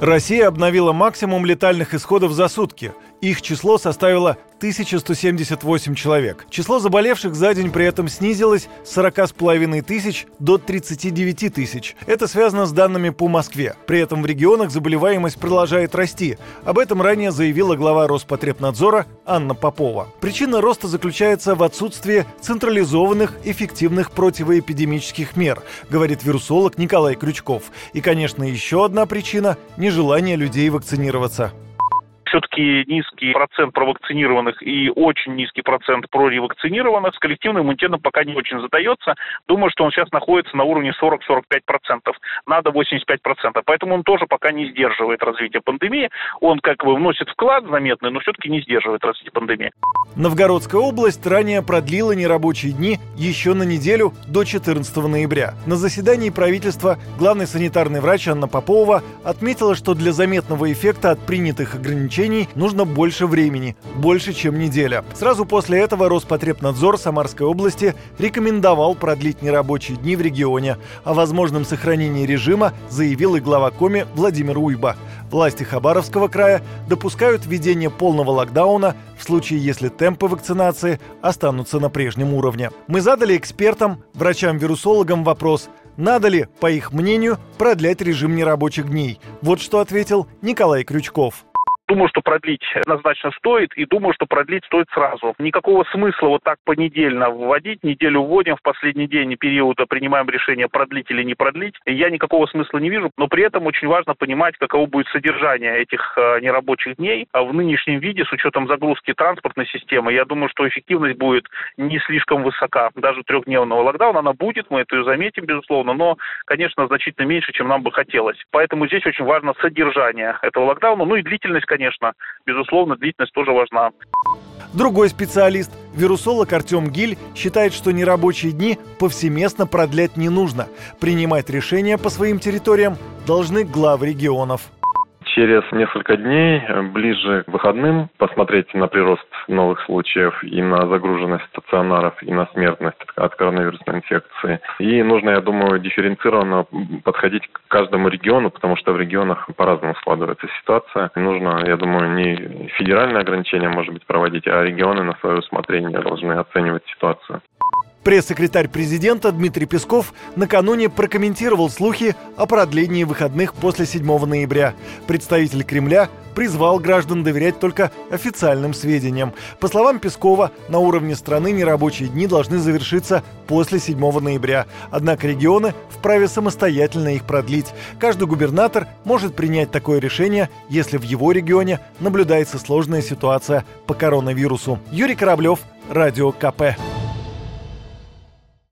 Россия обновила максимум летальных исходов за сутки. Их число составило 1178 человек. Число заболевших за день при этом снизилось с 40,5 тысяч до 39 тысяч. Это связано с данными по Москве. При этом в регионах заболеваемость продолжает расти. Об этом ранее заявила глава Роспотребнадзора Анна Попова. Причина роста заключается в отсутствии централизованных эффективных противоэпидемических мер, говорит вирусолог Николай Крючков. И, конечно, еще одна причина – нежелание людей вакцинироваться все-таки низкий процент провакцинированных и очень низкий процент проревакцинированных с коллективным иммунитетом пока не очень задается. Думаю, что он сейчас находится на уровне 40-45%. Надо 85%. Поэтому он тоже пока не сдерживает развитие пандемии. Он как бы вносит вклад заметный, но все-таки не сдерживает развитие пандемии. Новгородская область ранее продлила нерабочие дни еще на неделю до 14 ноября. На заседании правительства главный санитарный врач Анна Попова отметила, что для заметного эффекта от принятых ограничений ограничений нужно больше времени, больше, чем неделя. Сразу после этого Роспотребнадзор Самарской области рекомендовал продлить нерабочие дни в регионе. О возможном сохранении режима заявил и глава Коми Владимир Уйба. Власти Хабаровского края допускают введение полного локдауна в случае, если темпы вакцинации останутся на прежнем уровне. Мы задали экспертам, врачам-вирусологам вопрос, надо ли, по их мнению, продлять режим нерабочих дней. Вот что ответил Николай Крючков. Думаю, что продлить однозначно стоит, и думаю, что продлить стоит сразу. Никакого смысла вот так понедельно вводить, неделю вводим, в последний день периода принимаем решение продлить или не продлить. Я никакого смысла не вижу, но при этом очень важно понимать, каково будет содержание этих э, нерабочих дней а в нынешнем виде с учетом загрузки транспортной системы. Я думаю, что эффективность будет не слишком высока. Даже трехдневного локдауна она будет, мы это заметим, безусловно, но, конечно, значительно меньше, чем нам бы хотелось. Поэтому здесь очень важно содержание этого локдауна, ну и длительность, конечно, безусловно, длительность тоже важна. Другой специалист, вирусолог Артем Гиль, считает, что нерабочие дни повсеместно продлять не нужно. Принимать решения по своим территориям должны главы регионов через несколько дней, э, ближе к выходным, посмотреть на прирост новых случаев и на загруженность стационаров, и на смертность от коронавирусной инфекции. И нужно, я думаю, дифференцированно подходить к каждому региону, потому что в регионах по-разному складывается ситуация. Нужно, я думаю, не федеральное ограничение, может быть, проводить, а регионы на свое усмотрение должны оценивать ситуацию. Пресс-секретарь президента Дмитрий Песков накануне прокомментировал слухи о продлении выходных после 7 ноября. Представитель Кремля призвал граждан доверять только официальным сведениям. По словам Пескова, на уровне страны нерабочие дни должны завершиться после 7 ноября. Однако регионы вправе самостоятельно их продлить. Каждый губернатор может принять такое решение, если в его регионе наблюдается сложная ситуация по коронавирусу. Юрий Кораблев, Радио КП.